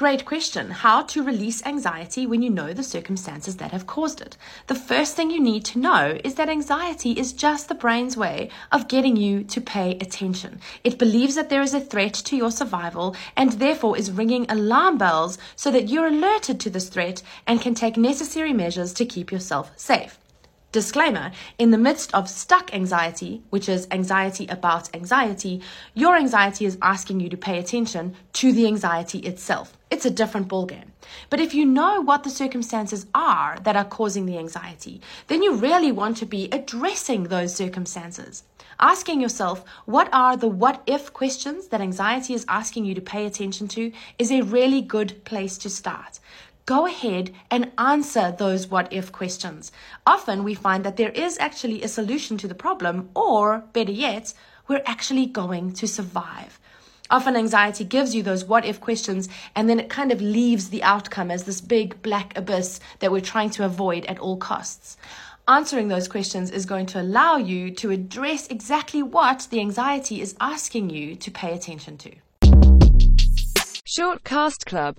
Great question. How to release anxiety when you know the circumstances that have caused it. The first thing you need to know is that anxiety is just the brain's way of getting you to pay attention. It believes that there is a threat to your survival and therefore is ringing alarm bells so that you're alerted to this threat and can take necessary measures to keep yourself safe. Disclaimer In the midst of stuck anxiety, which is anxiety about anxiety, your anxiety is asking you to pay attention to the anxiety itself. It's a different ballgame. But if you know what the circumstances are that are causing the anxiety, then you really want to be addressing those circumstances. Asking yourself, what are the what if questions that anxiety is asking you to pay attention to is a really good place to start go ahead and answer those what if questions. Often we find that there is actually a solution to the problem, or better yet, we're actually going to survive. Often anxiety gives you those what if questions, and then it kind of leaves the outcome as this big black abyss that we're trying to avoid at all costs. Answering those questions is going to allow you to address exactly what the anxiety is asking you to pay attention to. Shortcast Club